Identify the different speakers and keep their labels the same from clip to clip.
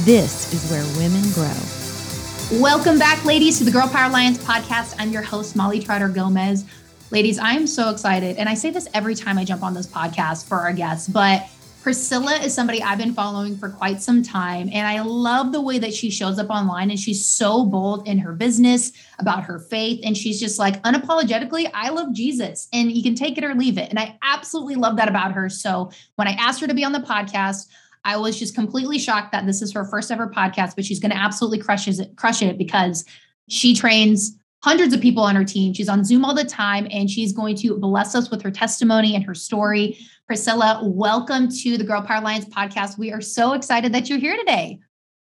Speaker 1: This is where women grow.
Speaker 2: Welcome back, ladies, to the Girl Power Alliance podcast. I'm your host, Molly Trotter Gomez. Ladies, I am so excited. And I say this every time I jump on this podcast for our guests, but Priscilla is somebody I've been following for quite some time. And I love the way that she shows up online and she's so bold in her business about her faith. And she's just like, unapologetically, I love Jesus and you can take it or leave it. And I absolutely love that about her. So when I asked her to be on the podcast, I was just completely shocked that this is her first ever podcast, but she's going to absolutely crush it, crush it because she trains hundreds of people on her team. She's on Zoom all the time and she's going to bless us with her testimony and her story. Priscilla, welcome to the Girl Power Alliance podcast. We are so excited that you're here today.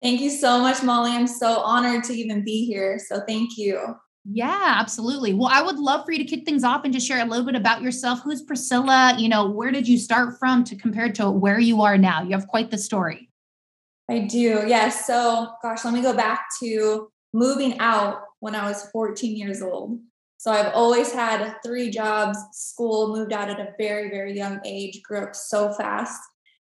Speaker 3: Thank you so much, Molly. I'm so honored to even be here. So thank you.
Speaker 2: Yeah, absolutely. Well, I would love for you to kick things off and just share a little bit about yourself. Who's Priscilla? You know, where did you start from to compare to where you are now? You have quite the story.
Speaker 3: I do. Yes. So, gosh, let me go back to moving out when I was 14 years old. So I've always had three jobs, school, moved out at a very, very young age, grew up so fast,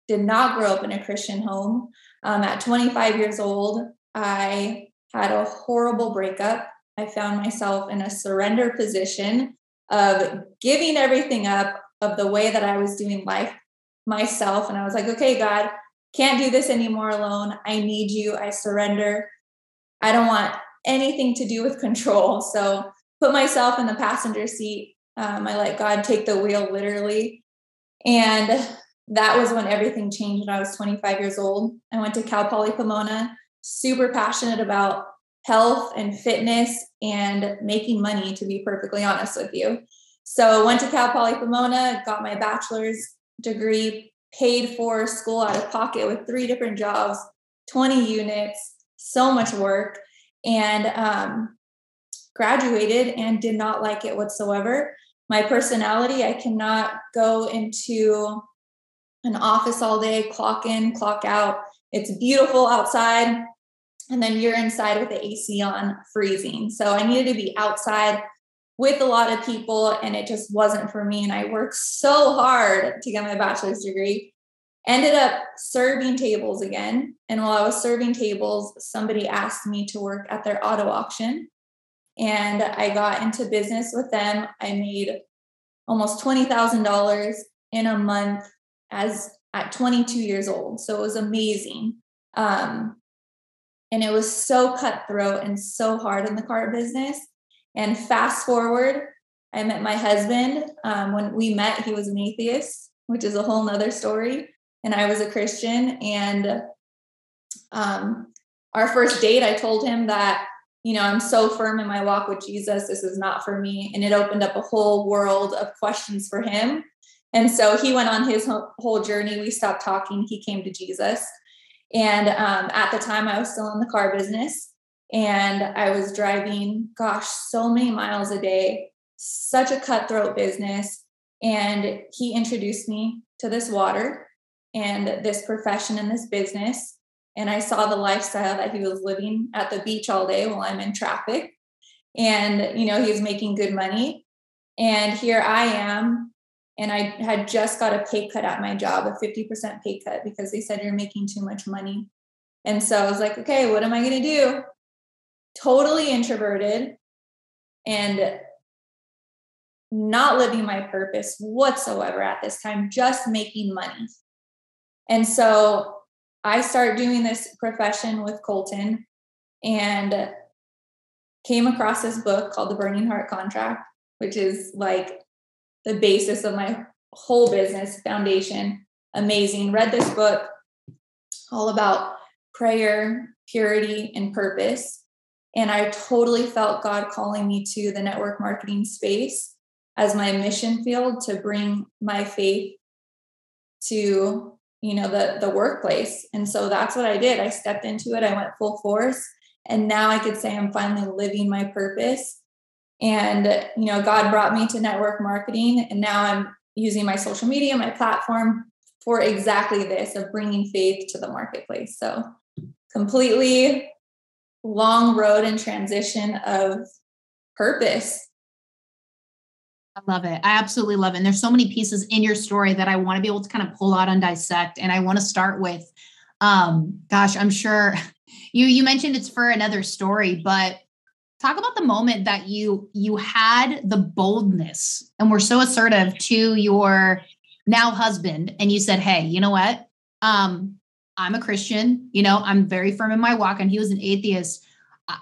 Speaker 3: did not grow up in a Christian home. Um, at 25 years old, I had a horrible breakup. I found myself in a surrender position of giving everything up of the way that I was doing life myself. And I was like, okay, God, can't do this anymore alone. I need you. I surrender. I don't want anything to do with control. So put myself in the passenger seat. Um, I let God take the wheel literally. And that was when everything changed when I was 25 years old. I went to Cal Poly Pomona, super passionate about health and fitness and making money, to be perfectly honest with you. So went to Cal Poly Pomona, got my bachelor's degree, paid for school out of pocket with three different jobs, 20 units, so much work. And um, graduated and did not like it whatsoever. My personality, I cannot go into an office all day, clock in, clock out. It's beautiful outside. And then you're inside with the AC on, freezing. So I needed to be outside with a lot of people, and it just wasn't for me. And I worked so hard to get my bachelor's degree. Ended up serving tables again. And while I was serving tables, somebody asked me to work at their auto auction and I got into business with them. I made almost $20,000 in a month as at 22 years old. So it was amazing. Um, and it was so cutthroat and so hard in the car business. And fast forward, I met my husband. Um, when we met, he was an atheist, which is a whole nother story. And I was a Christian. And um, our first date, I told him that you know, I'm so firm in my walk with Jesus. This is not for me. And it opened up a whole world of questions for him. And so he went on his whole journey. We stopped talking. He came to Jesus. And um, at the time, I was still in the car business and I was driving, gosh, so many miles a day, such a cutthroat business. And he introduced me to this water and this profession and this business and I saw the lifestyle that he was living at the beach all day while I'm in traffic. And, you know, he was making good money. And here I am. And I had just got a pay cut at my job, a 50% pay cut, because they said you're making too much money. And so I was like, okay, what am I going to do? Totally introverted and not living my purpose whatsoever at this time, just making money. And so I started doing this profession with Colton and came across this book called The Burning Heart Contract, which is like the basis of my whole business foundation. Amazing. Read this book all about prayer, purity, and purpose. And I totally felt God calling me to the network marketing space as my mission field to bring my faith to you know the the workplace and so that's what i did i stepped into it i went full force and now i could say i'm finally living my purpose and you know god brought me to network marketing and now i'm using my social media my platform for exactly this of bringing faith to the marketplace so completely long road and transition of purpose
Speaker 2: I love it. I absolutely love it. And there's so many pieces in your story that I want to be able to kind of pull out and dissect. And I want to start with, um, gosh, I'm sure you you mentioned it's for another story, but talk about the moment that you you had the boldness and were so assertive to your now husband, and you said, "Hey, you know what? Um, I'm a Christian. You know, I'm very firm in my walk, and he was an atheist."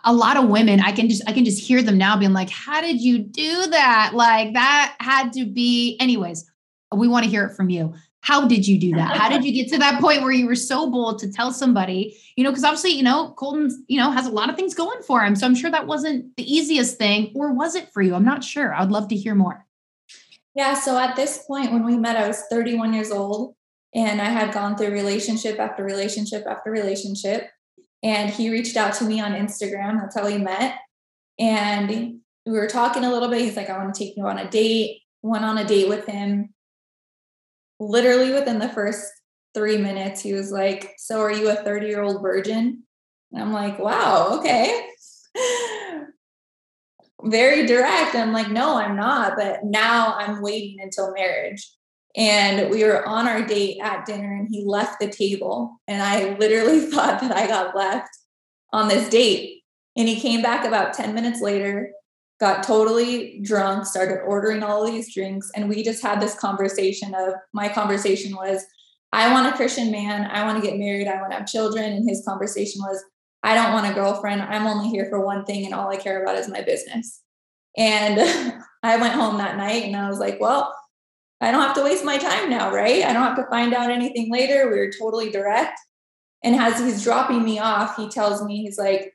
Speaker 2: a lot of women i can just i can just hear them now being like how did you do that like that had to be anyways we want to hear it from you how did you do that how did you get to that point where you were so bold to tell somebody you know because obviously you know colton you know has a lot of things going for him so i'm sure that wasn't the easiest thing or was it for you i'm not sure i'd love to hear more
Speaker 3: yeah so at this point when we met i was 31 years old and i had gone through relationship after relationship after relationship and he reached out to me on Instagram. That's how we met. And we were talking a little bit. He's like, I want to take you on a date. Went on a date with him. Literally within the first three minutes, he was like, So are you a 30 year old virgin? And I'm like, Wow, okay. Very direct. I'm like, No, I'm not. But now I'm waiting until marriage. And we were on our date at dinner and he left the table. And I literally thought that I got left on this date. And he came back about 10 minutes later, got totally drunk, started ordering all these drinks. And we just had this conversation of my conversation was, I want a Christian man. I want to get married. I want to have children. And his conversation was, I don't want a girlfriend. I'm only here for one thing. And all I care about is my business. And I went home that night and I was like, well, I don't have to waste my time now, right? I don't have to find out anything later. We were totally direct. And as he's dropping me off, he tells me, he's like,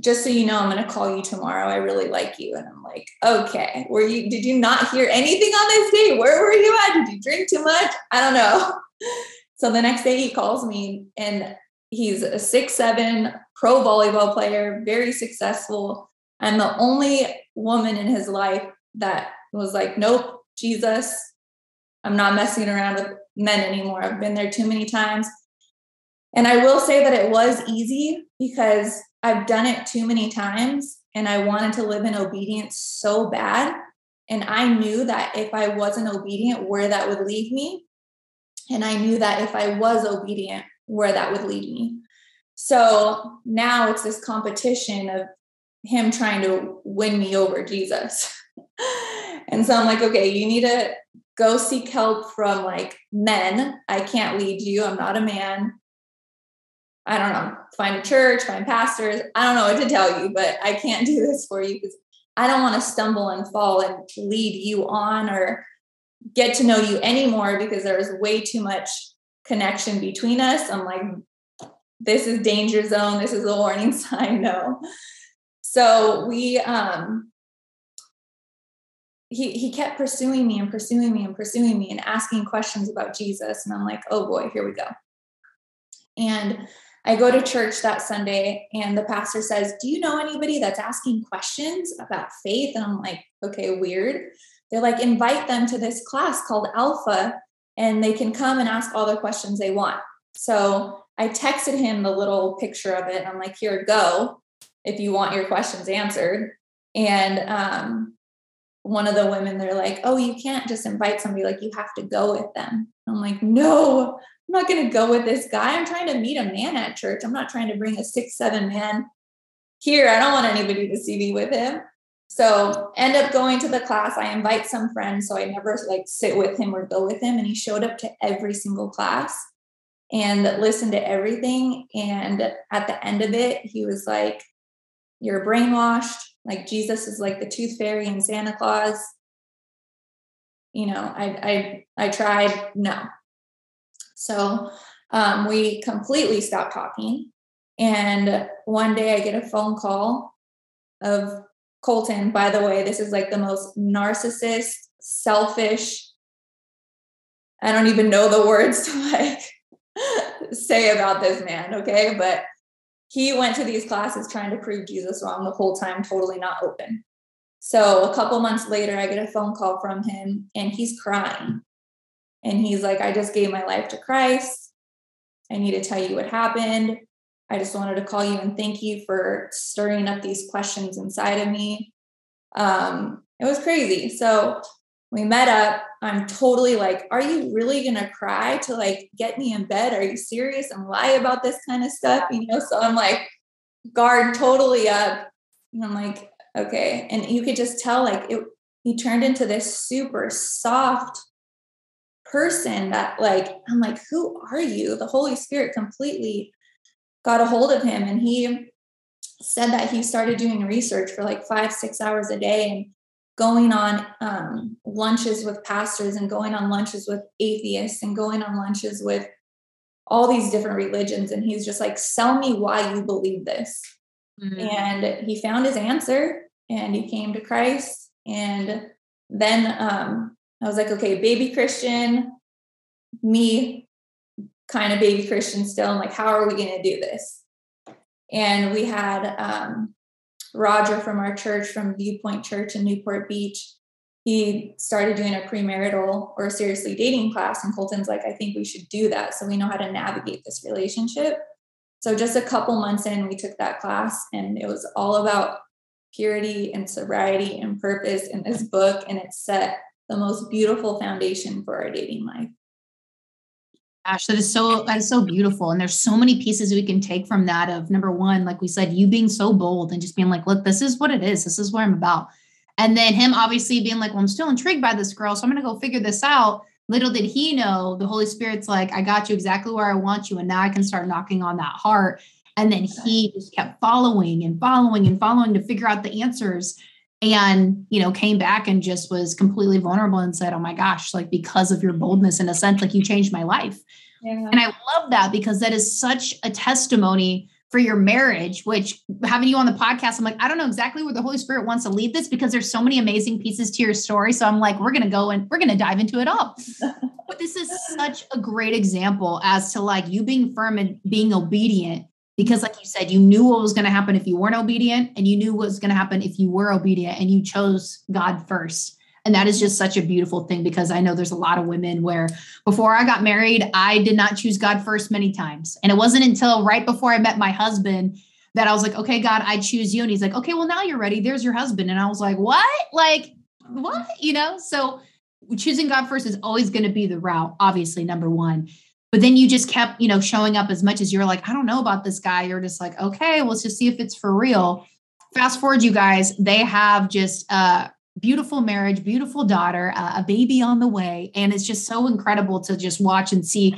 Speaker 3: just so you know, I'm going to call you tomorrow. I really like you. And I'm like, okay, were you, did you not hear anything on this date? Where were you at? Did you drink too much? I don't know. So the next day he calls me and he's a six, seven pro volleyball player, very successful. I'm the only woman in his life that was like, nope, Jesus. I'm not messing around with men anymore. I've been there too many times. And I will say that it was easy because I've done it too many times and I wanted to live in obedience so bad. And I knew that if I wasn't obedient, where that would lead me. And I knew that if I was obedient, where that would lead me. So now it's this competition of him trying to win me over Jesus. and so I'm like, okay, you need to go seek help from like men. I can't lead you. I'm not a man. I don't know, find a church, find pastors. I don't know what to tell you, but I can't do this for you because I don't want to stumble and fall and lead you on or get to know you anymore because there's way too much connection between us. I'm like, this is danger zone. This is a warning sign. No. So we um he he kept pursuing me and pursuing me and pursuing me and asking questions about Jesus and I'm like, "Oh boy, here we go." And I go to church that Sunday and the pastor says, "Do you know anybody that's asking questions about faith?" And I'm like, "Okay, weird." They're like, "Invite them to this class called Alpha and they can come and ask all the questions they want." So, I texted him the little picture of it. And I'm like, "Here, go if you want your questions answered." And um, one of the women, they're like, oh, you can't just invite somebody, like, you have to go with them. I'm like, no, I'm not going to go with this guy. I'm trying to meet a man at church. I'm not trying to bring a six, seven man here. I don't want anybody to see me with him. So end up going to the class. I invite some friends. So I never like sit with him or go with him. And he showed up to every single class and listened to everything. And at the end of it, he was like, You're brainwashed like Jesus is like the tooth fairy and Santa Claus. You know, I I I tried no. So um, we completely stopped talking. And one day I get a phone call of Colton. By the way, this is like the most narcissist, selfish. I don't even know the words to like say about this man, okay? But he went to these classes trying to prove Jesus wrong the whole time, totally not open. So a couple months later, I get a phone call from him and he's crying. And he's like, I just gave my life to Christ. I need to tell you what happened. I just wanted to call you and thank you for stirring up these questions inside of me. Um, it was crazy. So we met up. I'm totally like, are you really gonna cry to like get me in bed? Are you serious and lie about this kind of stuff? You know, so I'm like, guard totally up. And I'm like, okay. And you could just tell like it he turned into this super soft person that like I'm like, who are you? The Holy Spirit completely got a hold of him and he said that he started doing research for like five, six hours a day and going on um, lunches with pastors and going on lunches with atheists and going on lunches with all these different religions. And he's just like, sell me why you believe this. Mm-hmm. And he found his answer and he came to Christ. And then um, I was like, okay, baby Christian, me kind of baby Christian still. I'm like, how are we going to do this? And we had um, Roger from our church, from Viewpoint Church in Newport Beach. He started doing a premarital or seriously dating class, and Colton's like, I think we should do that so we know how to navigate this relationship. So, just a couple months in, we took that class, and it was all about purity and sobriety and purpose in this book, and it set the most beautiful foundation for our dating life.
Speaker 2: Gosh, that is so that is so beautiful. And there's so many pieces we can take from that of number one, like we said, you being so bold and just being like, look, this is what it is. This is what I'm about. And then him obviously being like, well, I'm still intrigued by this girl. So I'm gonna go figure this out. Little did he know the Holy Spirit's like, I got you exactly where I want you. And now I can start knocking on that heart. And then he just kept following and following and following to figure out the answers. And you know came back and just was completely vulnerable and said oh my gosh like because of your boldness in a sense like you changed my life. Yeah. and i love that because that is such a testimony for your marriage which having you on the podcast i'm like i don't know exactly where the holy spirit wants to lead this because there's so many amazing pieces to your story. So i'm like we're going to go and we're going to dive into it all. But this is such a great example as to like you being firm and being obedient because like you said you knew what was going to happen if you weren't obedient and you knew what was going to happen if you were obedient and you chose god first. And that is just such a beautiful thing because i know there's a lot of women where before i got married i did not choose god first many times. And it wasn't until right before i met my husband that i was like okay god i choose you. And he's like okay well now you're ready. There's your husband. And i was like what? Like what? You know? So choosing god first is always going to be the route obviously number one but then you just kept you know showing up as much as you're like i don't know about this guy. You're just like okay let's just see if it's for real. Fast forward you guys they have just a beautiful marriage beautiful daughter a baby on the way and it's just so incredible to just watch and see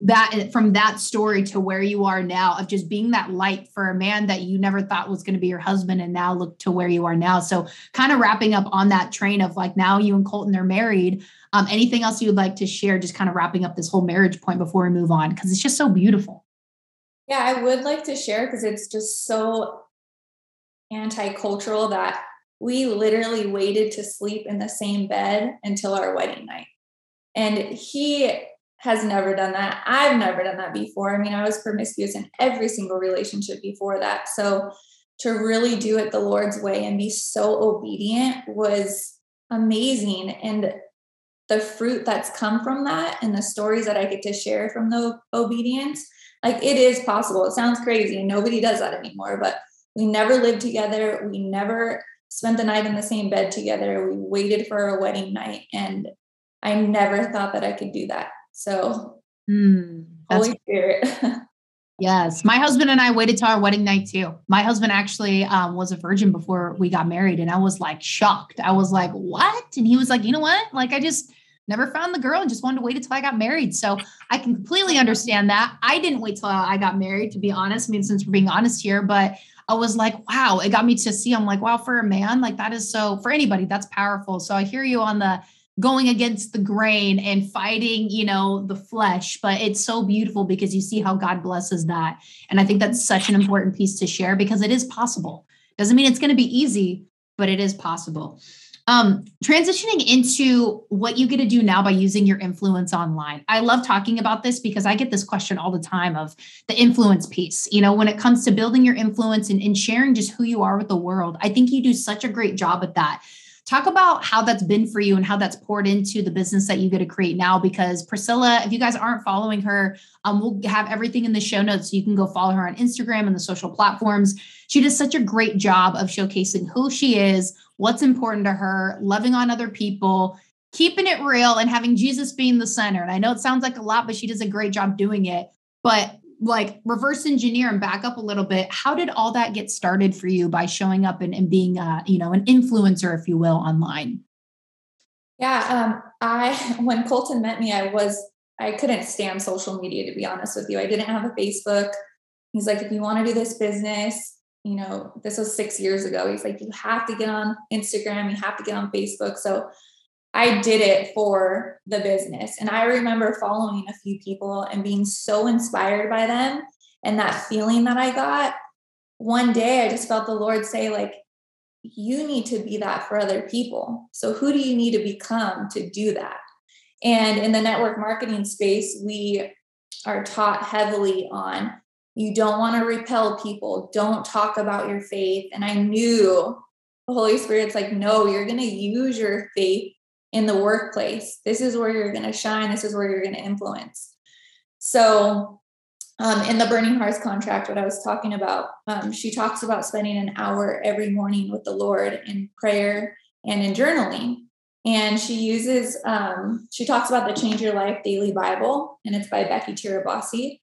Speaker 2: that eh, from that story to where you are now of just being that light for a man that you never thought was going to be your husband and now look to where you are now. So kind of wrapping up on that train of like now you and colton are married um, anything else you'd like to share, just kind of wrapping up this whole marriage point before we move on? Because it's just so beautiful.
Speaker 3: Yeah, I would like to share because it's just so anti cultural that we literally waited to sleep in the same bed until our wedding night. And he has never done that. I've never done that before. I mean, I was promiscuous in every single relationship before that. So to really do it the Lord's way and be so obedient was amazing. And the fruit that's come from that and the stories that I get to share from the obedience, like it is possible. It sounds crazy nobody does that anymore, but we never lived together. We never spent the night in the same bed together. We waited for a wedding night and I never thought that I could do that. So, mm, Holy Spirit.
Speaker 2: Yes, my husband and I waited till our wedding night too. My husband actually um, was a virgin before we got married, and I was like shocked. I was like, "What?" And he was like, "You know what? Like, I just never found the girl and just wanted to wait until I got married. So I can completely understand that. I didn't wait till I got married, to be honest. I mean, since we're being honest here, but I was like, wow, it got me to see. I'm like, wow, for a man, like that is so for anybody, that's powerful. So I hear you on the going against the grain and fighting, you know, the flesh, but it's so beautiful because you see how God blesses that. And I think that's such an important piece to share because it is possible. Doesn't mean it's going to be easy, but it is possible. Um, transitioning into what you get to do now by using your influence online. I love talking about this because I get this question all the time of the influence piece. You know, when it comes to building your influence and, and sharing just who you are with the world, I think you do such a great job at that. Talk about how that's been for you and how that's poured into the business that you get to create now. Because Priscilla, if you guys aren't following her, um, we'll have everything in the show notes. So you can go follow her on Instagram and the social platforms. She does such a great job of showcasing who she is, what's important to her, loving on other people, keeping it real, and having Jesus being the center. And I know it sounds like a lot, but she does a great job doing it. But like reverse engineer and back up a little bit how did all that get started for you by showing up and, and being uh, you know an influencer if you will online
Speaker 3: yeah um, i when colton met me i was i couldn't stand social media to be honest with you i didn't have a facebook he's like if you want to do this business you know, this was six years ago. He's like, you have to get on Instagram, you have to get on Facebook. So I did it for the business. And I remember following a few people and being so inspired by them and that feeling that I got. One day I just felt the Lord say, like, you need to be that for other people. So who do you need to become to do that? And in the network marketing space, we are taught heavily on you don't want to repel people. Don't talk about your faith. And I knew the Holy Spirit's like, no, you're going to use your faith in the workplace. This is where you're going to shine. This is where you're going to influence. So, um, in the Burning Hearts contract, what I was talking about, um, she talks about spending an hour every morning with the Lord in prayer and in journaling. And she uses, um, she talks about the Change Your Life Daily Bible, and it's by Becky Tirabassi.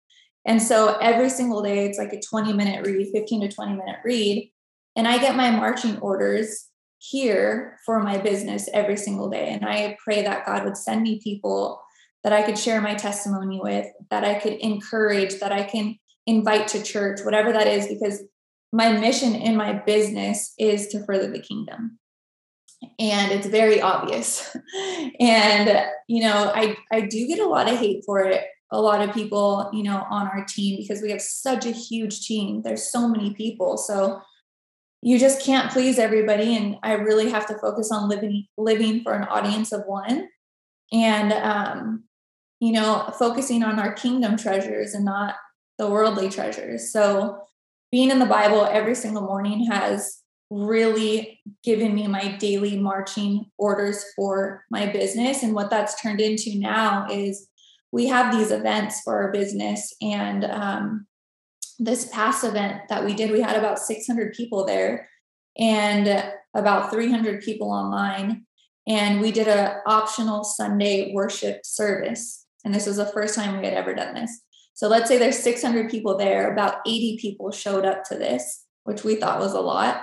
Speaker 3: And so every single day, it's like a 20 minute read, 15 to 20 minute read. And I get my marching orders here for my business every single day. And I pray that God would send me people that I could share my testimony with, that I could encourage, that I can invite to church, whatever that is, because my mission in my business is to further the kingdom. And it's very obvious. and, you know, I, I do get a lot of hate for it a lot of people, you know, on our team because we have such a huge team. There's so many people. So you just can't please everybody. And I really have to focus on living living for an audience of one. And um, you know, focusing on our kingdom treasures and not the worldly treasures. So being in the Bible every single morning has really given me my daily marching orders for my business. And what that's turned into now is we have these events for our business. And um, this past event that we did, we had about 600 people there and about 300 people online. And we did an optional Sunday worship service. And this was the first time we had ever done this. So let's say there's 600 people there, about 80 people showed up to this, which we thought was a lot.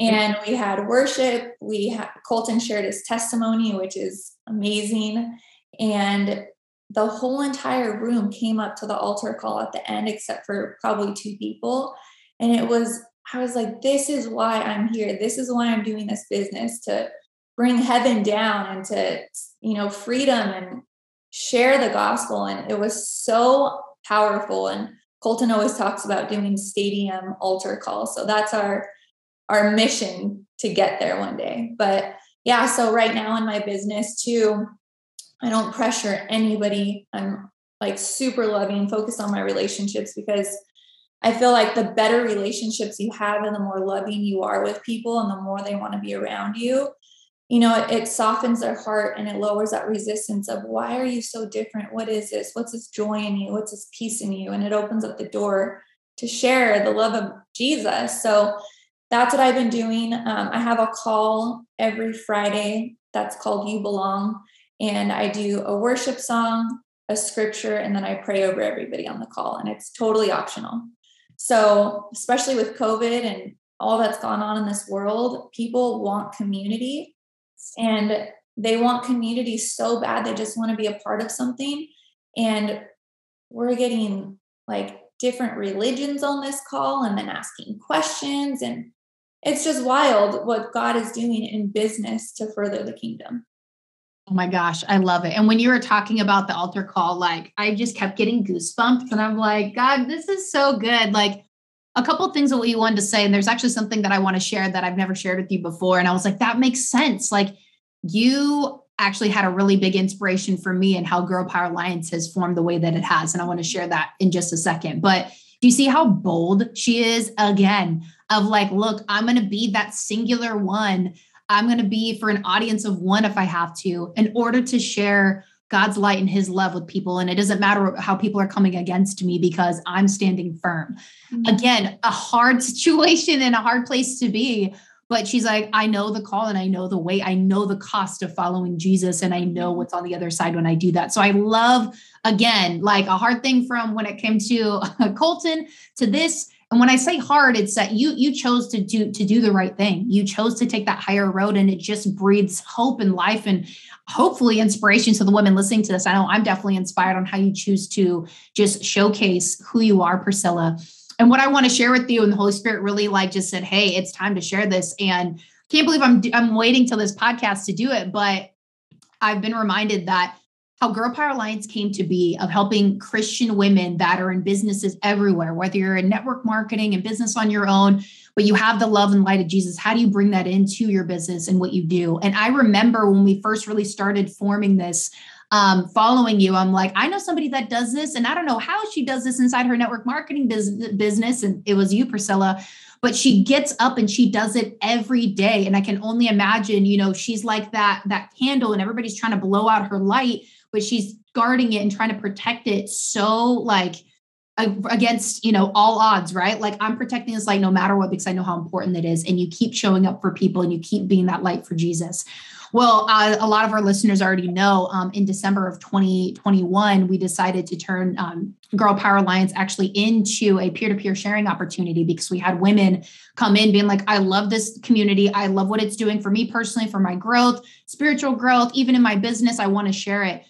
Speaker 3: And we had worship. We Colton shared his testimony, which is amazing. And the whole entire room came up to the altar call at the end, except for probably two people. And it was, I was like, this is why I'm here. This is why I'm doing this business to bring heaven down and to, you know, freedom and share the gospel. And it was so powerful. And Colton always talks about doing stadium altar calls. So that's our our mission to get there one day. But yeah, so right now in my business too, I don't pressure anybody. I'm like super loving, focused on my relationships because I feel like the better relationships you have and the more loving you are with people and the more they want to be around you, you know, it, it, softens their heart and it lowers that resistance of why are you so different? What is this? What's this joy in you? What's this peace in you? And it opens up the door to share the love of Jesus. So that's what I've been doing. Um, I have a call every Friday that's called You Belong and I do a worship song, a scripture, and then I pray over everybody on the call. And it's totally optional. So, especially with COVID and all that's gone on in this world, people want community and they want community so bad. They just want to be a part of something. And we're getting like different religions on this call and then asking questions. And it's just wild what God is doing in business to further the kingdom.
Speaker 2: Oh my gosh, I love it. And when you were talking about the altar call, like I just kept getting goosebumps and I'm like, God, this is so good. Like a couple things that we wanted to say, and there's actually something that I want to share that I've never shared with you before. And I was like, that makes sense. Like you actually had a really big inspiration for me and how Girl Power Alliance has formed the way that it has. And I want to share that in just a second. But do you see how bold she is again? Of like, look, I'm going to be that singular one. I'm going to be for an audience of one if I have to, in order to share God's light and his love with people. And it doesn't matter how people are coming against me because I'm standing firm. Mm-hmm. Again, a hard situation and a hard place to be. But she's like, I know the call and I know the way. I know the cost of following Jesus and I know what's on the other side when I do that. So I love, again, like a hard thing from when it came to Colton to this and when I say hard, it's that you you chose to do to do the right thing. You chose to take that higher road, and it just breathes hope and life, and hopefully inspiration to the women listening to this. I know I'm definitely inspired on how you choose to just showcase who you are, Priscilla. And what I want to share with you, and the Holy Spirit really like just said, "Hey, it's time to share this." And can't believe I'm I'm waiting till this podcast to do it, but I've been reminded that how Girl Power Alliance came to be of helping Christian women that are in businesses everywhere, whether you're in network marketing and business on your own, but you have the love and light of Jesus. How do you bring that into your business and what you do? And I remember when we first really started forming this, um, following you, I'm like, I know somebody that does this, and I don't know how she does this inside her network marketing business. And it was you, Priscilla but she gets up and she does it every day and i can only imagine you know she's like that that candle and everybody's trying to blow out her light but she's guarding it and trying to protect it so like against you know all odds right? Like i'm protecting this light no matter what because i know how important it is and you keep showing up for people and you keep being that light for jesus. Well uh, a lot of our listeners already know um, in december of 2021 we decided to turn um, girl power alliance actually into a peer-to-peer sharing opportunity because we had women come in being like i love this community. I love what it's doing for me personally for my growth spiritual growth even in my business i want to share it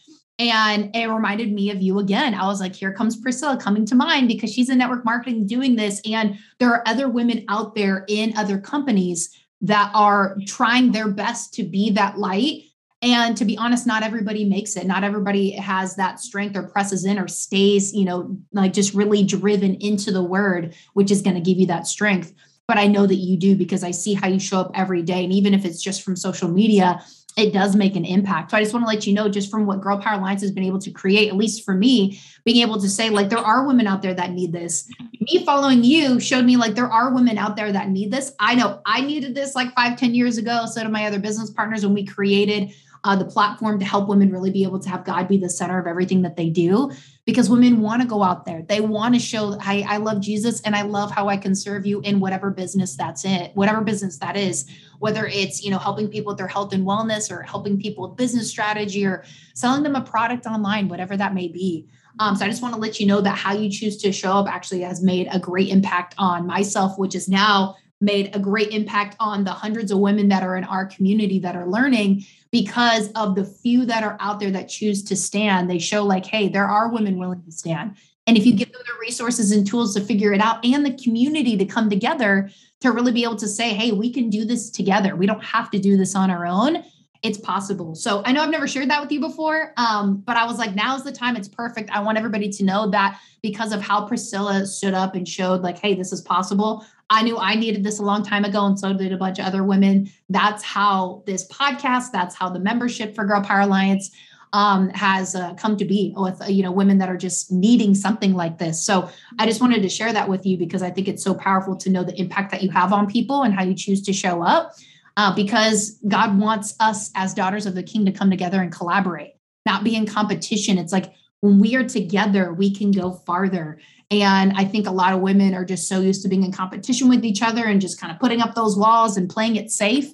Speaker 2: and it reminded me of you again. I was like, here comes Priscilla coming to mind because she's in network marketing doing this. And there are other women out there in other companies that are trying their best to be that light. And to be honest, not everybody makes it. Not everybody has that strength or presses in or stays, you know, like just really driven into the word, which is going to give you that strength. But I know that you do because I see how you show up every day. And even if it's just from social media, it does make an impact. So I just want to let you know, just from what Girl Power Alliance has been able to create, at least for me, being able to say, like, there are women out there that need this. Me following you showed me, like, there are women out there that need this. I know I needed this like five, ten years ago. So do my other business partners when we created uh, the platform to help women really be able to have God be the center of everything that they do. Because women want to go out there, they want to show, I, I love Jesus and I love how I can serve you in whatever business that's it, whatever business that is, whether it's you know helping people with their health and wellness or helping people with business strategy or selling them a product online, whatever that may be. Um, so I just want to let you know that how you choose to show up actually has made a great impact on myself, which is now made a great impact on the hundreds of women that are in our community that are learning because of the few that are out there that choose to stand. They show, like, hey, there are women willing to stand. And if you give them the resources and tools to figure it out and the community to come together to really be able to say, hey, we can do this together. We don't have to do this on our own. It's possible. So I know I've never shared that with you before, um, but I was like, now's the time. It's perfect. I want everybody to know that because of how Priscilla stood up and showed, like, hey, this is possible. I knew I needed this a long time ago, and so did a bunch of other women. That's how this podcast, that's how the membership for Girl Power Alliance um, has uh, come to be with uh, you know women that are just needing something like this. So I just wanted to share that with you because I think it's so powerful to know the impact that you have on people and how you choose to show up. Uh, because God wants us as daughters of the King to come together and collaborate, not be in competition. It's like when we are together, we can go farther. And I think a lot of women are just so used to being in competition with each other and just kind of putting up those walls and playing it safe.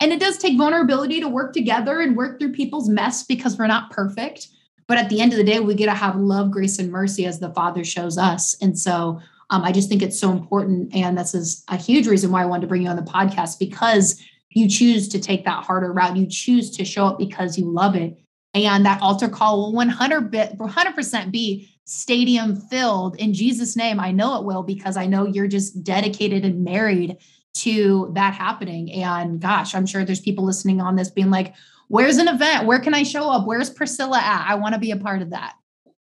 Speaker 2: And it does take vulnerability to work together and work through people's mess because we're not perfect. But at the end of the day, we get to have love, grace, and mercy as the Father shows us. And so um, I just think it's so important. And this is a huge reason why I wanted to bring you on the podcast because you choose to take that harder route. You choose to show up because you love it. And that altar call will 100 100% be stadium filled in Jesus' name. I know it will because I know you're just dedicated and married to that happening. And gosh, I'm sure there's people listening on this being like, where's an event? Where can I show up? Where's Priscilla at? I want to be a part of that.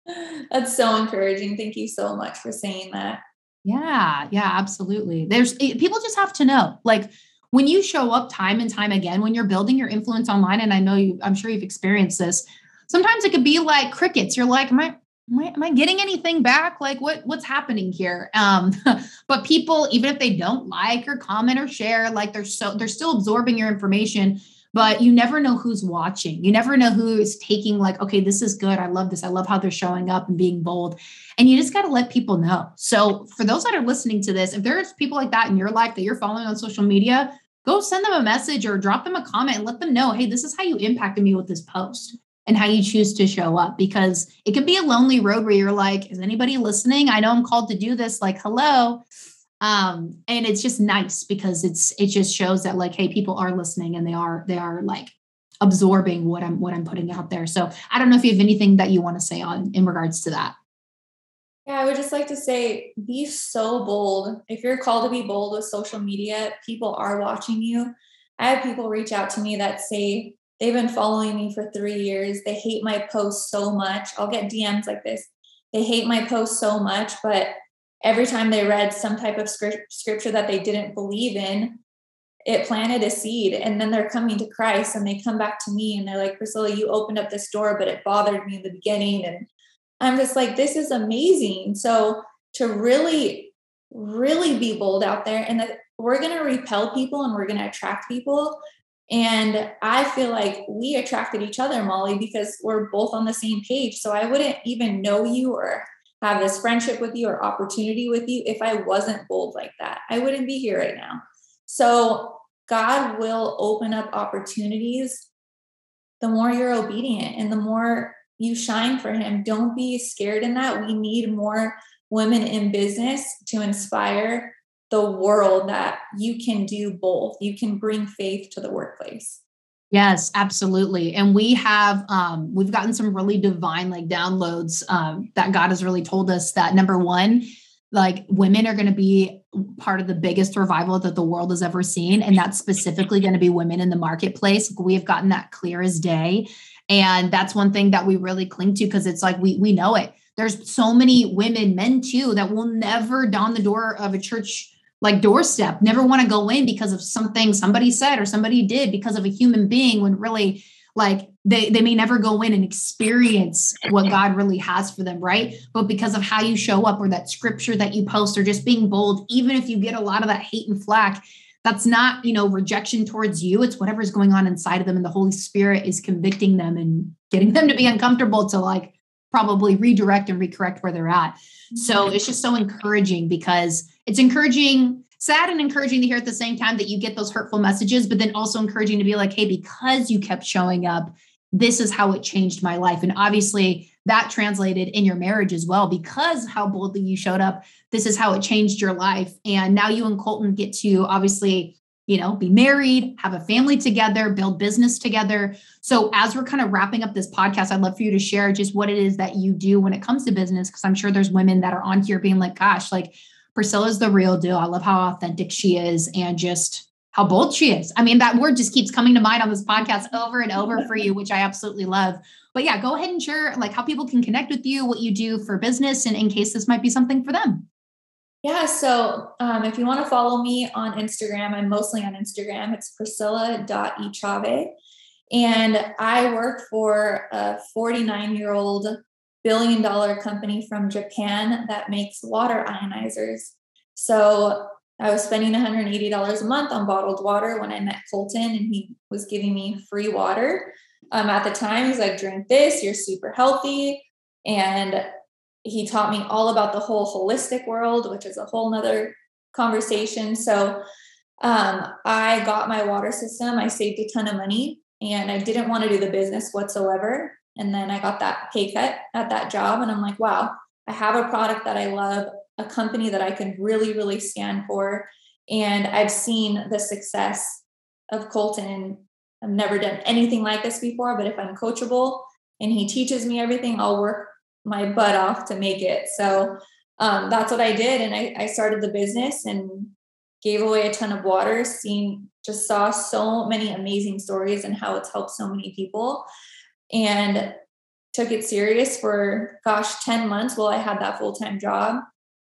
Speaker 3: That's so encouraging. Thank you so much for saying that.
Speaker 2: Yeah, yeah, absolutely. There's eh, people just have to know. Like when you show up time and time again, when you're building your influence online, and I know you, I'm sure you've experienced this. Sometimes it could be like crickets. You're like, am I, am I, am I getting anything back? Like what, what's happening here? Um, but people, even if they don't like or comment or share, like they're so they're still absorbing your information but you never know who's watching. You never know who is taking, like, okay, this is good. I love this. I love how they're showing up and being bold. And you just got to let people know. So, for those that are listening to this, if there's people like that in your life that you're following on social media, go send them a message or drop them a comment and let them know, hey, this is how you impacted me with this post and how you choose to show up because it can be a lonely road where you're like, is anybody listening? I know I'm called to do this. Like, hello um and it's just nice because it's it just shows that like hey people are listening and they are they are like absorbing what i'm what i'm putting out there so i don't know if you have anything that you want to say on in regards to that
Speaker 3: yeah i would just like to say be so bold if you're called to be bold with social media people are watching you i have people reach out to me that say they've been following me for three years they hate my posts so much i'll get dms like this they hate my posts so much but every time they read some type of scripture that they didn't believe in, it planted a seed. And then they're coming to Christ and they come back to me and they're like, Priscilla, you opened up this door, but it bothered me in the beginning. And I'm just like, this is amazing. So to really, really be bold out there and that we're going to repel people and we're going to attract people. And I feel like we attracted each other, Molly, because we're both on the same page. So I wouldn't even know you or have this friendship with you or opportunity with you if I wasn't bold like that. I wouldn't be here right now. So God will open up opportunities the more you're obedient and the more you shine for Him. Don't be scared in that. We need more women in business to inspire the world that you can do both. You can bring faith to the workplace.
Speaker 2: Yes, absolutely. And we have um we've gotten some really divine like downloads um that God has really told us that number 1 like women are going to be part of the biggest revival that the world has ever seen and that's specifically going to be women in the marketplace. We have gotten that clear as day and that's one thing that we really cling to because it's like we we know it. There's so many women, men too that will never don the door of a church like doorstep, never want to go in because of something somebody said or somebody did because of a human being when really like they, they may never go in and experience what God really has for them, right? But because of how you show up or that scripture that you post or just being bold, even if you get a lot of that hate and flack, that's not, you know, rejection towards you. It's whatever's going on inside of them. And the Holy Spirit is convicting them and getting them to be uncomfortable to like probably redirect and recorrect where they're at. So mm-hmm. it's just so encouraging because it's encouraging, sad and encouraging to hear at the same time that you get those hurtful messages, but then also encouraging to be like, hey, because you kept showing up, this is how it changed my life. And obviously, that translated in your marriage as well because how boldly you showed up. This is how it changed your life. And now you and Colton get to obviously you know, be married, have a family together, build business together. So, as we're kind of wrapping up this podcast, I'd love for you to share just what it is that you do when it comes to business. Cause I'm sure there's women that are on here being like, gosh, like Priscilla's the real deal. I love how authentic she is and just how bold she is. I mean, that word just keeps coming to mind on this podcast over and over for you, which I absolutely love. But yeah, go ahead and share like how people can connect with you, what you do for business, and in case this might be something for them.
Speaker 3: Yeah, so um, if you want to follow me on Instagram, I'm mostly on Instagram. It's priscilla.echave. And I work for a 49 year old billion dollar company from Japan that makes water ionizers. So I was spending $180 a month on bottled water when I met Colton, and he was giving me free water. Um, at the time, he's like, drink this, you're super healthy. And he taught me all about the whole holistic world, which is a whole nother conversation. So um, I got my water system. I saved a ton of money and I didn't want to do the business whatsoever. And then I got that pay cut at that job. And I'm like, wow, I have a product that I love, a company that I can really, really stand for. And I've seen the success of Colton. I've never done anything like this before, but if I'm coachable and he teaches me everything, I'll work my butt off to make it. So um, that's what I did. And I, I started the business and gave away a ton of water, seen, just saw so many amazing stories and how it's helped so many people. And took it serious for gosh 10 months while i had that full-time job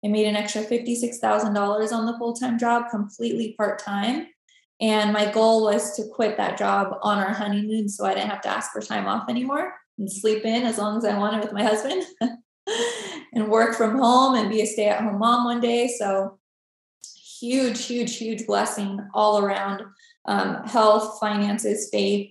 Speaker 3: I made an extra $56,000 on the full time job, completely part time. And my goal was to quit that job on our honeymoon so I didn't have to ask for time off anymore and sleep in as long as I wanted with my husband and work from home and be a stay at home mom one day. So, huge, huge, huge blessing all around um, health, finances, faith.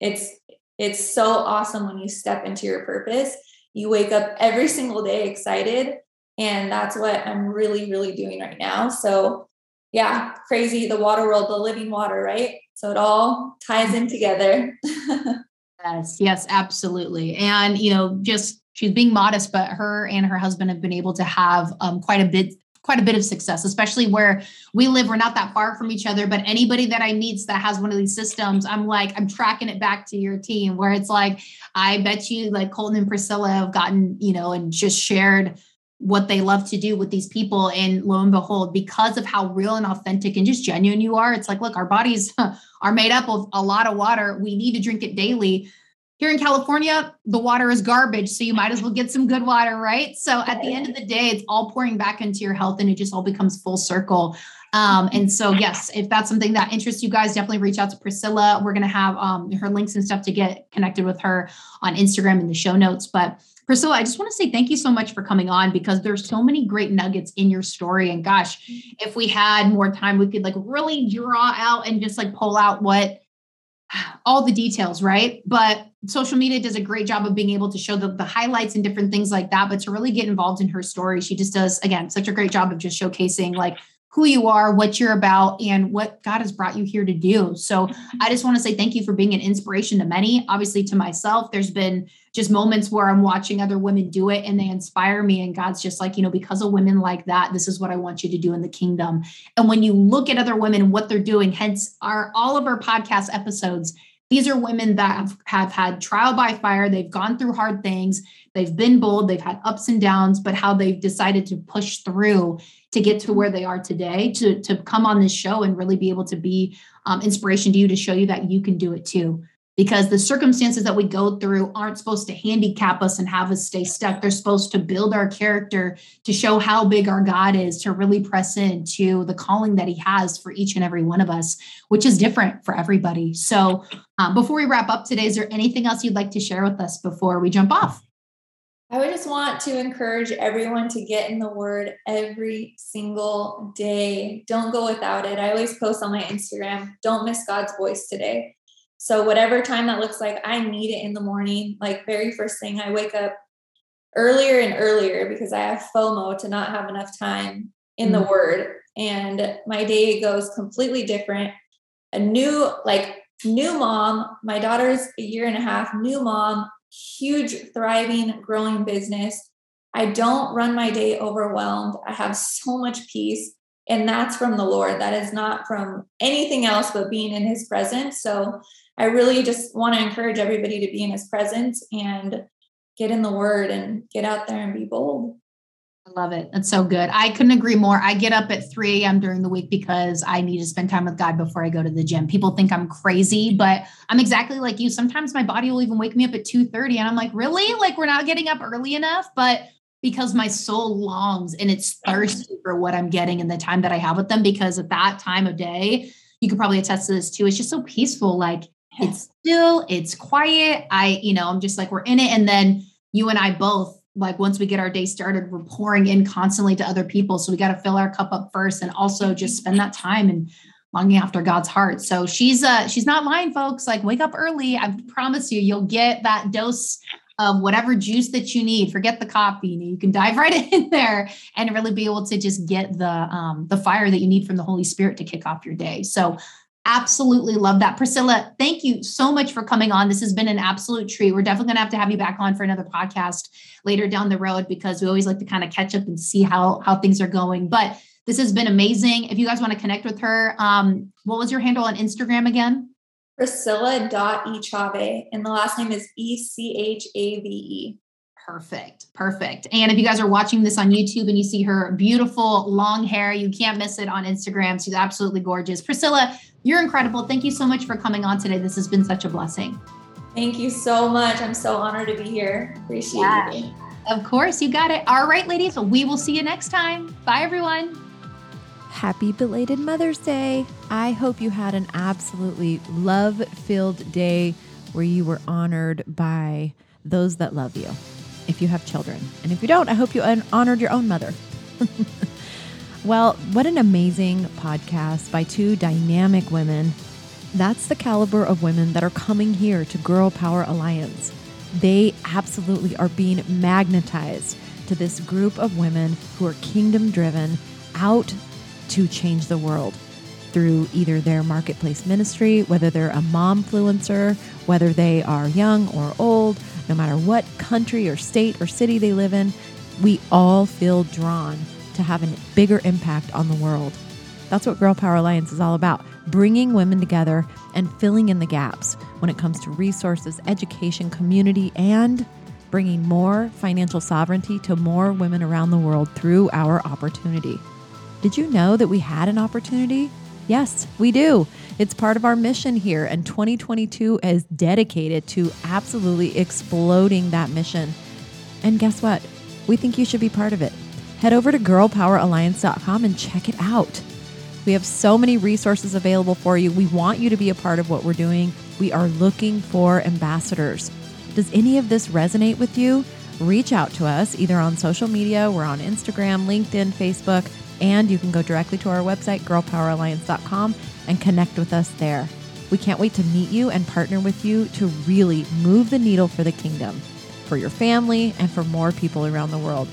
Speaker 3: It's it's so awesome when you step into your purpose. You wake up every single day excited, and that's what I'm really, really doing right now. So, yeah, crazy the water world, the living water, right? So it all ties in together.
Speaker 2: yes, yes, absolutely. And you know, just she's being modest, but her and her husband have been able to have um, quite a bit quite a bit of success, especially where we live. We're not that far from each other, but anybody that I meet that has one of these systems, I'm like, I'm tracking it back to your team where it's like, I bet you like Colton and Priscilla have gotten, you know, and just shared what they love to do with these people. And lo and behold, because of how real and authentic and just genuine you are, it's like, look, our bodies are made up of a lot of water. We need to drink it daily here in California, the water is garbage. So you might as well get some good water, right? So at the end of the day, it's all pouring back into your health and it just all becomes full circle. Um, and so, yes, if that's something that interests you guys, definitely reach out to Priscilla. We're going to have um, her links and stuff to get connected with her on Instagram in the show notes. But Priscilla, I just want to say thank you so much for coming on because there's so many great nuggets in your story. And gosh, if we had more time, we could like really draw out and just like pull out what all the details, right? But social media does a great job of being able to show the, the highlights and different things like that. But to really get involved in her story, she just does, again, such a great job of just showcasing like who you are, what you're about, and what God has brought you here to do. So mm-hmm. I just want to say thank you for being an inspiration to many. Obviously, to myself, there's been just moments where I'm watching other women do it and they inspire me. And God's just like, you know, because of women like that, this is what I want you to do in the kingdom. And when you look at other women, what they're doing, hence our all of our podcast episodes, these are women that have, have had trial by fire. They've gone through hard things. They've been bold. They've had ups and downs, but how they've decided to push through to get to where they are today, to, to come on this show and really be able to be um, inspiration to you to show you that you can do it too because the circumstances that we go through aren't supposed to handicap us and have us stay stuck. They're supposed to build our character to show how big our God is, to really press into the calling that He has for each and every one of us, which is different for everybody. So, um, before we wrap up today, is there anything else you'd like to share with us before we jump off?
Speaker 3: I would just want to encourage everyone to get in the word every single day. Don't go without it. I always post on my Instagram, don't miss God's voice today. So whatever time that looks like, I need it in the morning. Like very first thing, I wake up earlier and earlier because I have FOMO to not have enough time in the mm-hmm. word. And my day goes completely different. A new, like new mom, my daughter's a year and a half, new mom, huge, thriving, growing business. I don't run my day overwhelmed. I have so much peace. And that's from the Lord. That is not from anything else but being in his presence. So I really just want to encourage everybody to be in his presence and get in the word and get out there and be bold.
Speaker 2: I love it. That's so good. I couldn't agree more. I get up at 3 a.m. during the week because I need to spend time with God before I go to the gym. People think I'm crazy, but I'm exactly like you. Sometimes my body will even wake me up at 2:30 and I'm like, "Really? Like we're not getting up early enough?" But because my soul longs and it's thirsty for what I'm getting in the time that I have with them because at that time of day, you could probably attest to this too. It's just so peaceful. Like it's still, it's quiet. I, you know, I'm just like, we're in it. And then you and I both, like, once we get our day started, we're pouring in constantly to other people. So we got to fill our cup up first and also just spend that time and longing after God's heart. So she's uh she's not lying, folks. Like wake up early. I promise you, you'll get that dose of whatever juice that you need. Forget the coffee. You can dive right in there and really be able to just get the um, the fire that you need from the Holy Spirit to kick off your day. So absolutely love that. Priscilla, thank you so much for coming on. This has been an absolute treat. We're definitely going to have to have you back on for another podcast later down the road because we always like to kind of catch up and see how how things are going. But this has been amazing. If you guys want to connect with her, um, what was your handle on Instagram again?
Speaker 3: Priscilla.echave, and the last name is E C H A V E.
Speaker 2: Perfect. Perfect. And if you guys are watching this on YouTube and you see her beautiful long hair, you can't miss it on Instagram. She's absolutely gorgeous. Priscilla, you're incredible. Thank you so much for coming on today. This has been such a blessing.
Speaker 3: Thank you so much. I'm so honored to be here. Appreciate yeah. it.
Speaker 2: Of course, you got it. All right, ladies, we will see you next time. Bye, everyone.
Speaker 1: Happy belated Mother's Day. I hope you had an absolutely love filled day where you were honored by those that love you, if you have children. And if you don't, I hope you honored your own mother. well, what an amazing podcast by two dynamic women. That's the caliber of women that are coming here to Girl Power Alliance. They absolutely are being magnetized to this group of women who are kingdom driven out to change the world through either their marketplace ministry, whether they're a mom influencer, whether they are young or old, no matter what country or state or city they live in, we all feel drawn to have a bigger impact on the world. That's what Girl Power Alliance is all about bringing women together and filling in the gaps when it comes to resources, education, community, and bringing more financial sovereignty to more women around the world through our opportunity. Did you know that we had an opportunity? Yes, we do. It's part of our mission here, and 2022 is dedicated to absolutely exploding that mission. And guess what? We think you should be part of it. Head over to girlpoweralliance.com and check it out. We have so many resources available for you. We want you to be a part of what we're doing. We are looking for ambassadors. Does any of this resonate with you? Reach out to us either on social media, we're on Instagram, LinkedIn, Facebook and you can go directly to our website, girlpoweralliance.com, and connect with us there. We can't wait to meet you and partner with you to really move the needle for the kingdom, for your family, and for more people around the world.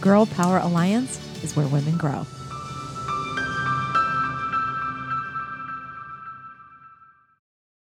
Speaker 1: Girl Power Alliance is where women grow.